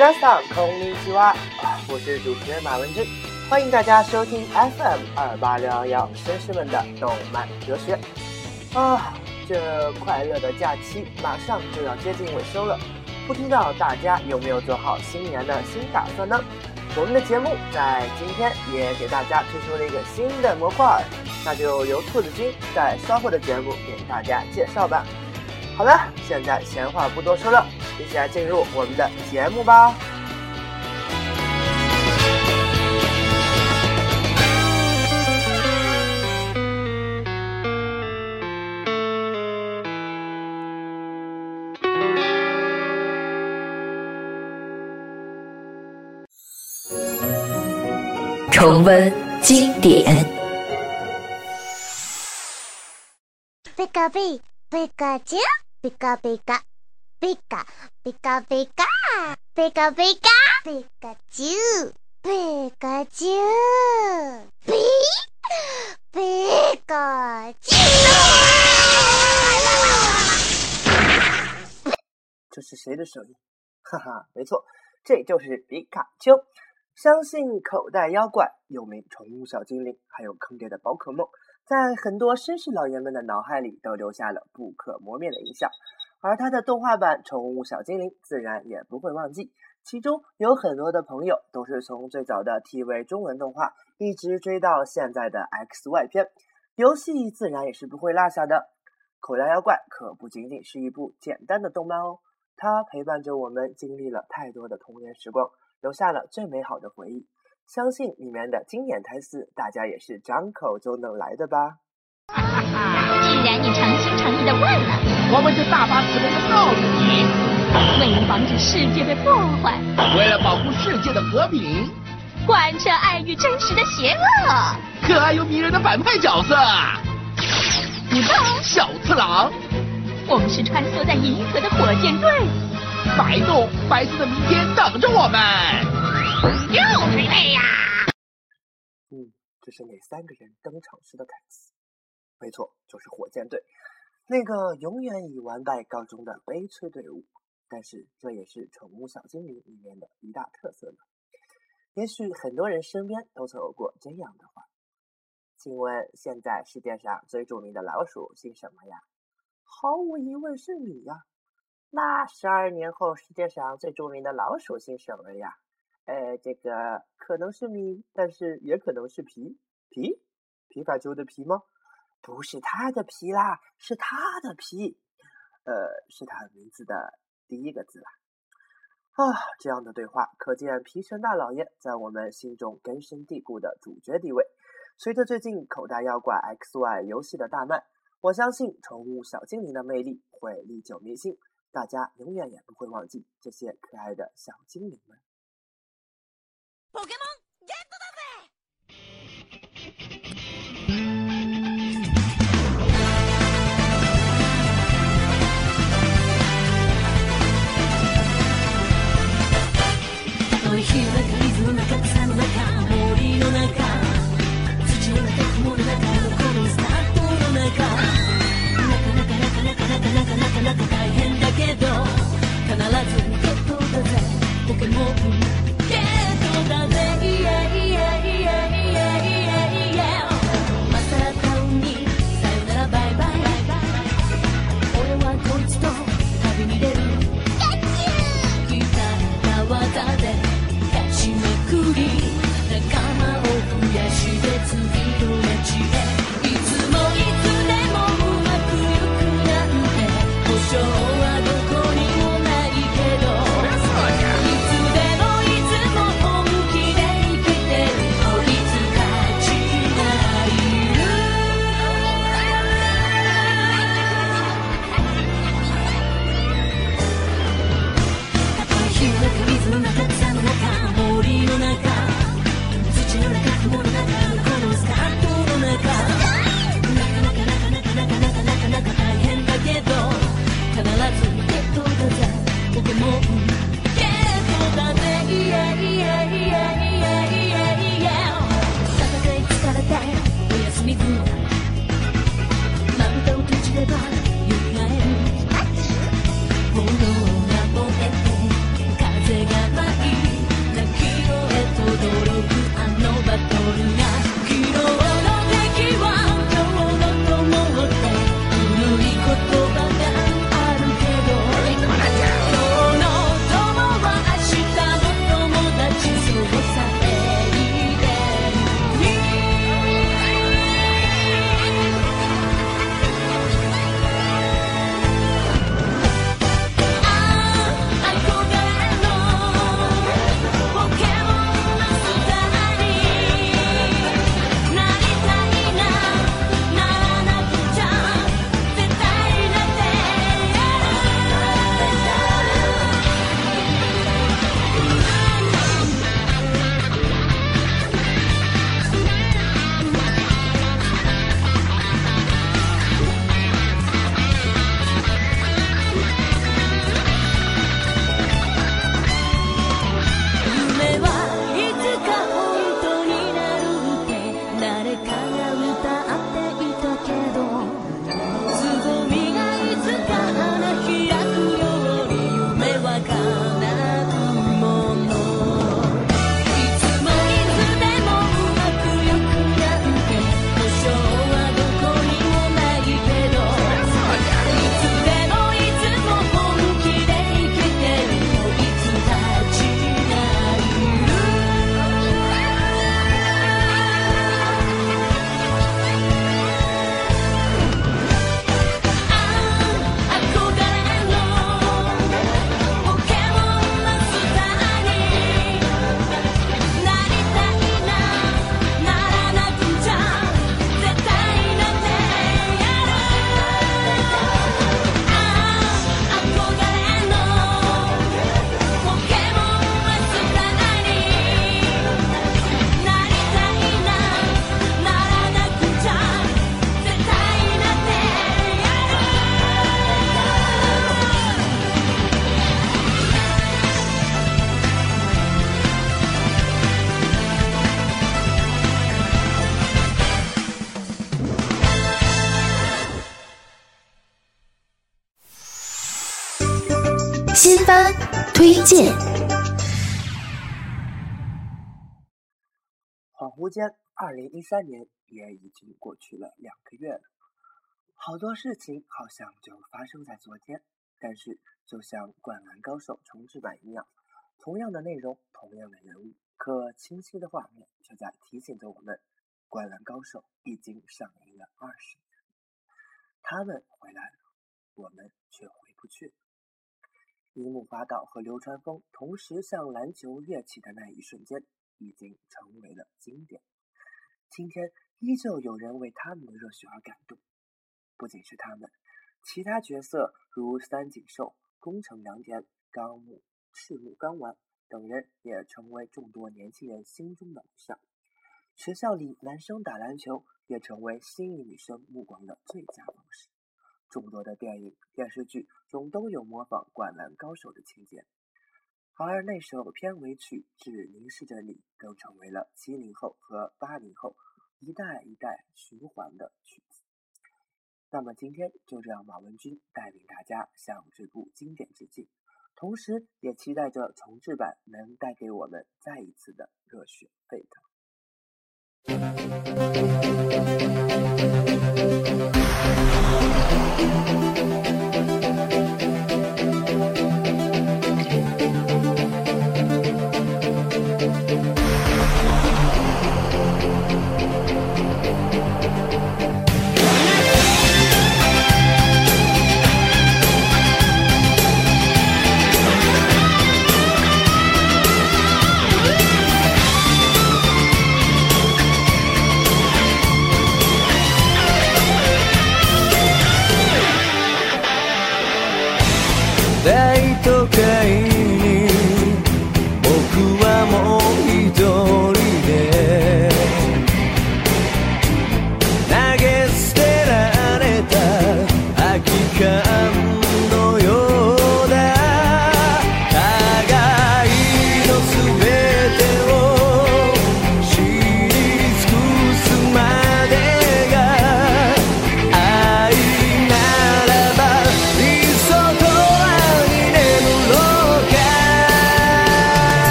皆さんこんにちは，我是主持人马文君，欢迎大家收听 FM 二八六幺幺绅士们的动漫哲学。啊，这快乐的假期马上就要接近尾声了，不知道大家有没有做好新年的新打算呢？我们的节目在今天也给大家推出了一个新的模块，那就由兔子君在稍后的节目给大家介绍吧。 好了，现在闲话不多说了，一起来进入我们的节目吧。重温经典。ピカピ、 ピカチュウ、ピカピカ、ピカ、ピカピカ、ピカピカ、ピカチュウ、ピカチュウ、ピ、ピカチュ这是谁的声音？哈哈，没错，这就是皮卡丘。相信口袋妖怪又名宠物小精灵，还有坑爹的宝可梦， 在很多绅士老爷们的脑海里都留下了不可磨灭的印象。而他的动画版宠物小精灵自然也不会忘记。其中有很多的朋友都是从最早的 TV 中文动画一直追到现在的 XY 篇，游戏自然也是不会落下的。口袋妖怪可不仅仅是一部简单的动漫哦，它陪伴着我们经历了太多的童年时光。留下了最美好的回忆，相信里面的经典台词大家也是张口就能来的吧。既然你诚心诚意的问了，我们就大发慈悲的告诉你，为了防止世界被破坏，为了保护世界的和平，贯彻爱与真实的邪恶，可爱又迷人的反派角色，你道小次郎，我们是穿梭在银河的火箭队。白洞，白色的明天等着我们。又推背呀！嗯，这是哪三个人登场时的台词？没错，就是火箭队，那个永远以完败告终的悲催队伍。但是这也是宠物小精灵里面的一大特色呢。也许很多人身边都曾有过这样的话。请问，现在世界上最著名的老鼠姓什么呀？毫无疑问是你呀。那十二年后，世界上最著名的老鼠姓什么呀？呃，这个可能是米，但是也可能是皮皮皮卡丘的皮吗？不是他的皮啦，是他的皮，呃，是他名字的第一个字啦。啊，这样的对话，可见皮神大老爷在我们心中根深蒂固的主角地位。随着最近口袋妖怪 XY 游戏的大卖，我相信宠物小精灵的魅力会历久弥新。大家永远也不会忘记这些可爱的小精灵们。ポケモンゲットだぜなかなか大変だけど必ずゲットだぜポケモン realita 推荐。恍惚间，二零一三年也已经过去了两个月了，好多事情好像就发生在昨天。但是，就像《灌篮高手》重制版一样，同样的内容，同样的人物，可清晰的画面却在提醒着我们：《灌篮高手》已经上映了二十年，他们回来了，我们却回不去。樱木花道和流川枫同时向篮球跃起的那一瞬间，已经成为了经典。今天依旧有人为他们的热血而感动，不仅是他们。其他角色如三井寿、宫城良田、冈木、赤木刚丸等人也成为众多年轻人心中的偶像。学校里男生打篮球也成为吸引女生目光的最佳方式。众多的电影、电视剧中都有模仿《灌篮高手》的情节，而那首片尾曲《只凝视着你》更成为了七零后和八零后一代一代循环的曲子。那么今天就让马文君带领大家向这部经典致敬，同时也期待着重制版能带给我们再一次的热血沸腾。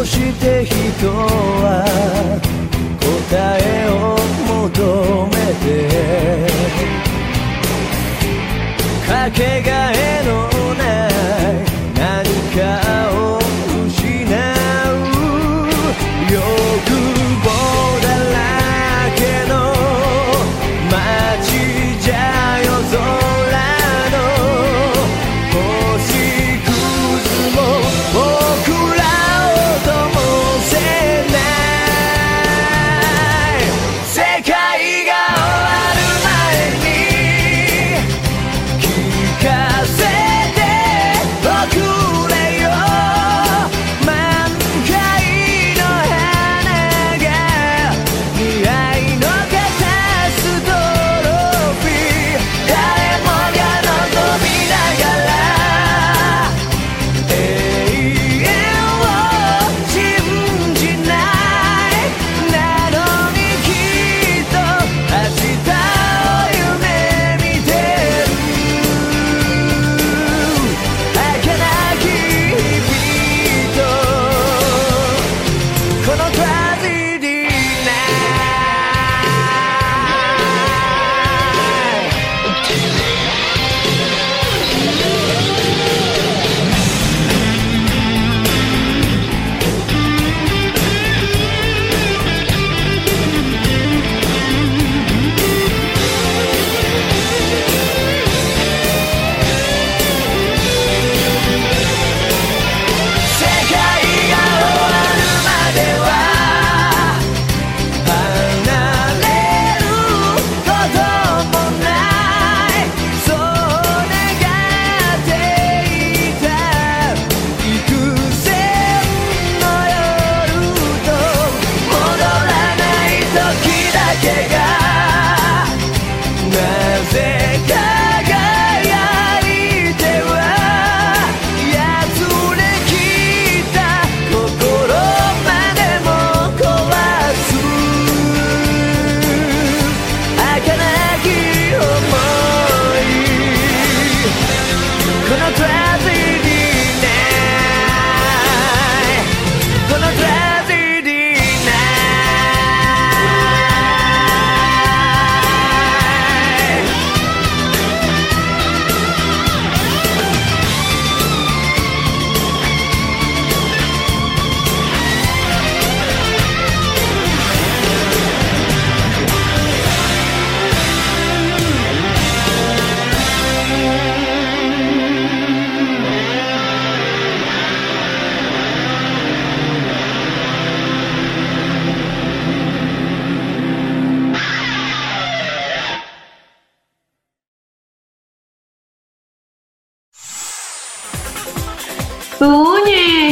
そして人は答えを求めてかけが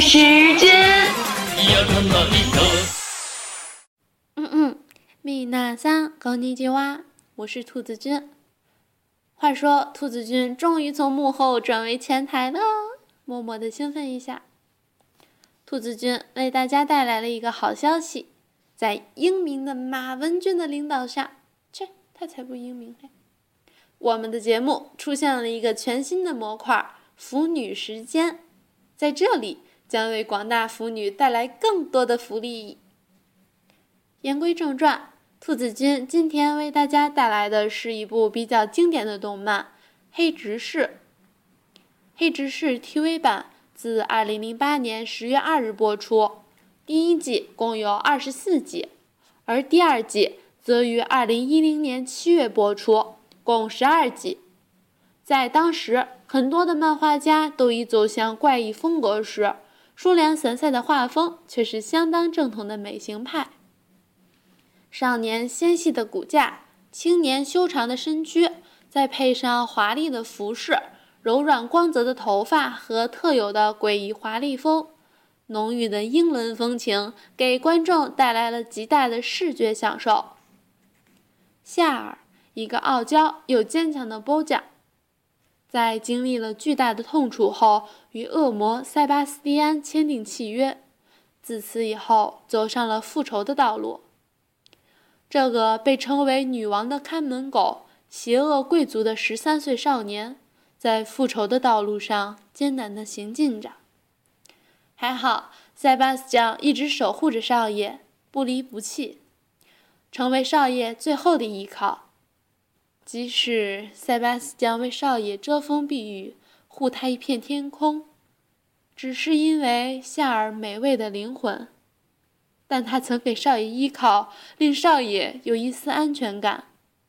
时间。嗯嗯，米娜桑，こんにちは，我是兔子君。话说，兔子君终于从幕后转为前台了，默默的兴奋一下。兔子君为大家带来了一个好消息，在英明的马文君的领导下，切，他才不英明嘞！我们的节目出现了一个全新的模块——腐女时间，在这里 将为广大腐女带来更多的福利。言归正传，兔子君今天为大家带来的是一部比较经典的动漫《黑执事》。《黑执事》TV 版自2008年10月2日播出，第一季共有24集，而第二季则于2010年7月播出，共12集。在当时，很多的漫画家都已走向怪异风格时，疏凉散赛的画风却是相当正统的美型派。少年纤细的骨架，青年修长的身躯，再配上华丽的服饰、柔软光泽的头发和特有的诡异华丽风，浓郁的英伦风情给观众带来了极大的视觉享受。夏尔，一个傲娇又坚强的 BOJA，在经历了巨大的痛楚后，与恶魔塞巴斯蒂安签订契约，自此以后走上了复仇的道路。这个被称为女王的看门狗、邪恶贵族的十三岁少年，在复仇的道路上艰难地行进着。还好，塞巴斯将一直守护着少爷，不离不弃，成为少爷最后的依靠。即使塞巴斯将为少爷遮风避雨，护他一片天空，只是因为夏尔美味的灵魂。但他曾给少爷依靠，令少爷有一丝安全感，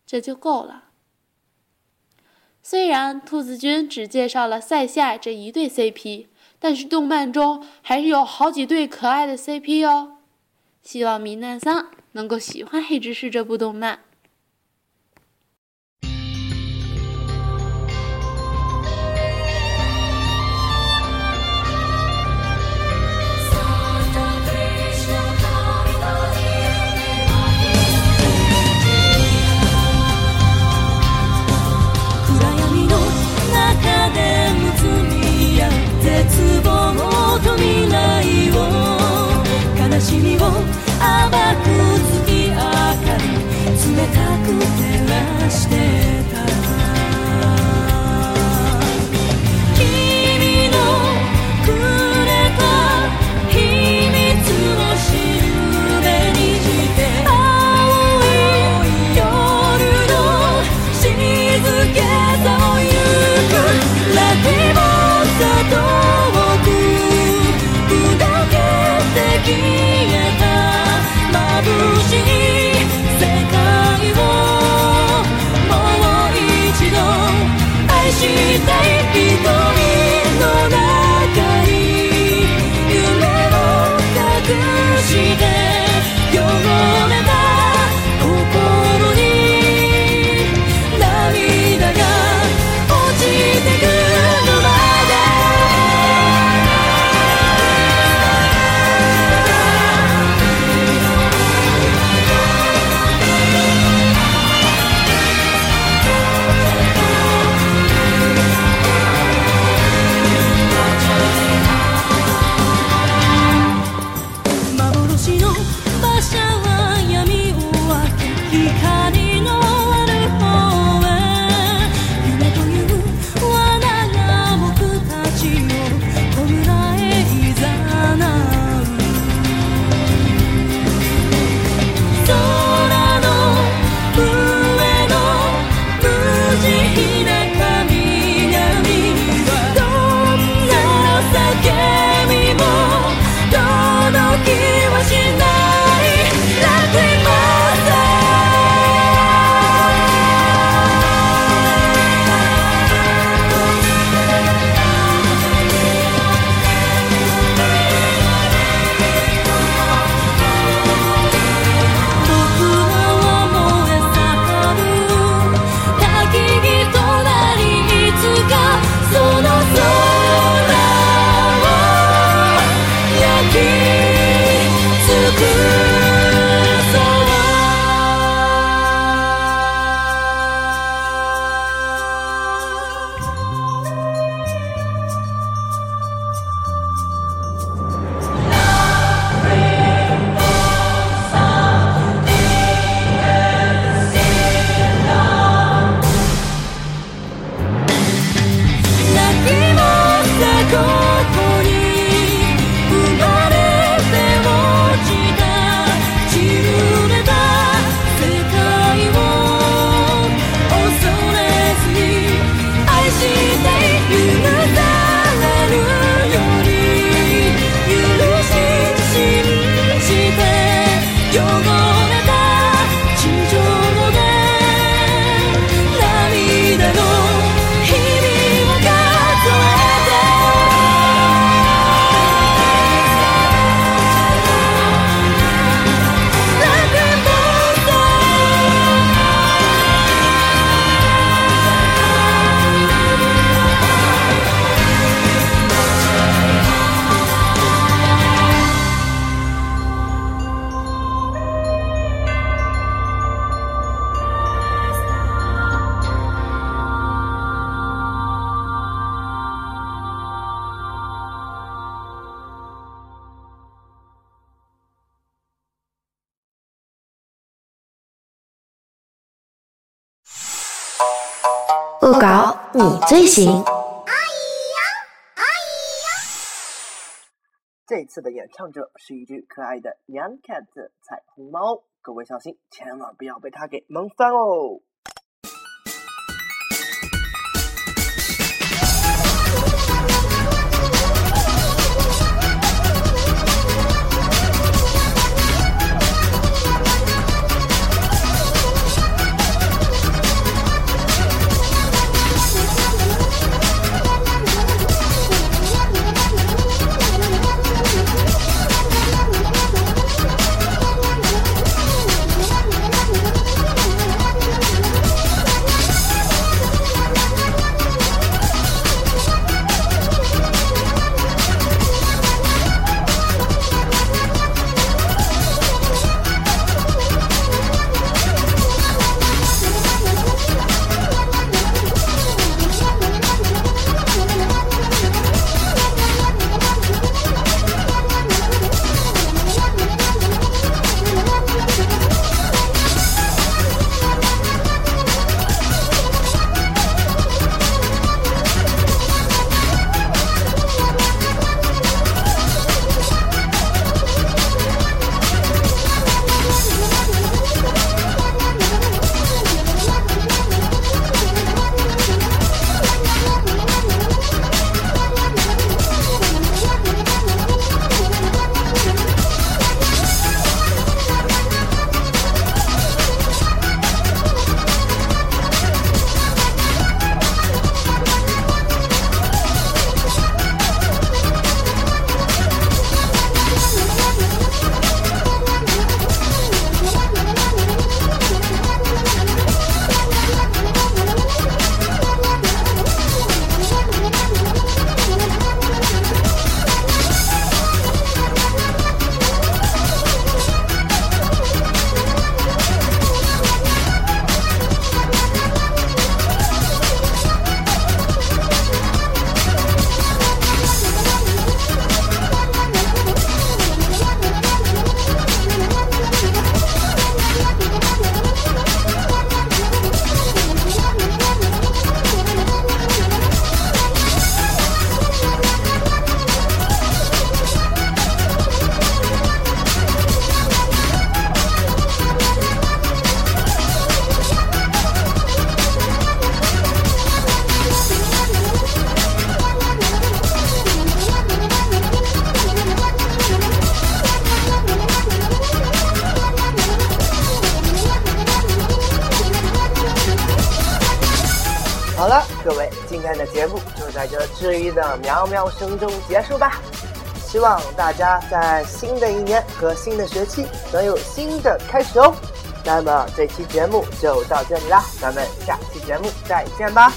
这就够了。虽然兔子君只介绍了塞夏这一对 CP，但是动漫中还是有好几对可爱的 CP 哦。希望米娜桑能够喜欢《黑执事》这部动漫。恶搞你最行。这次的演唱者是一只可爱的 Young Cat 彩虹猫，各位小心，千万不要被它给萌翻哦！喵喵声中结束吧。希望大家在新的一年和新的学期能有新的开始哦。那么这期节目就到这里啦，咱们下期节目再见吧。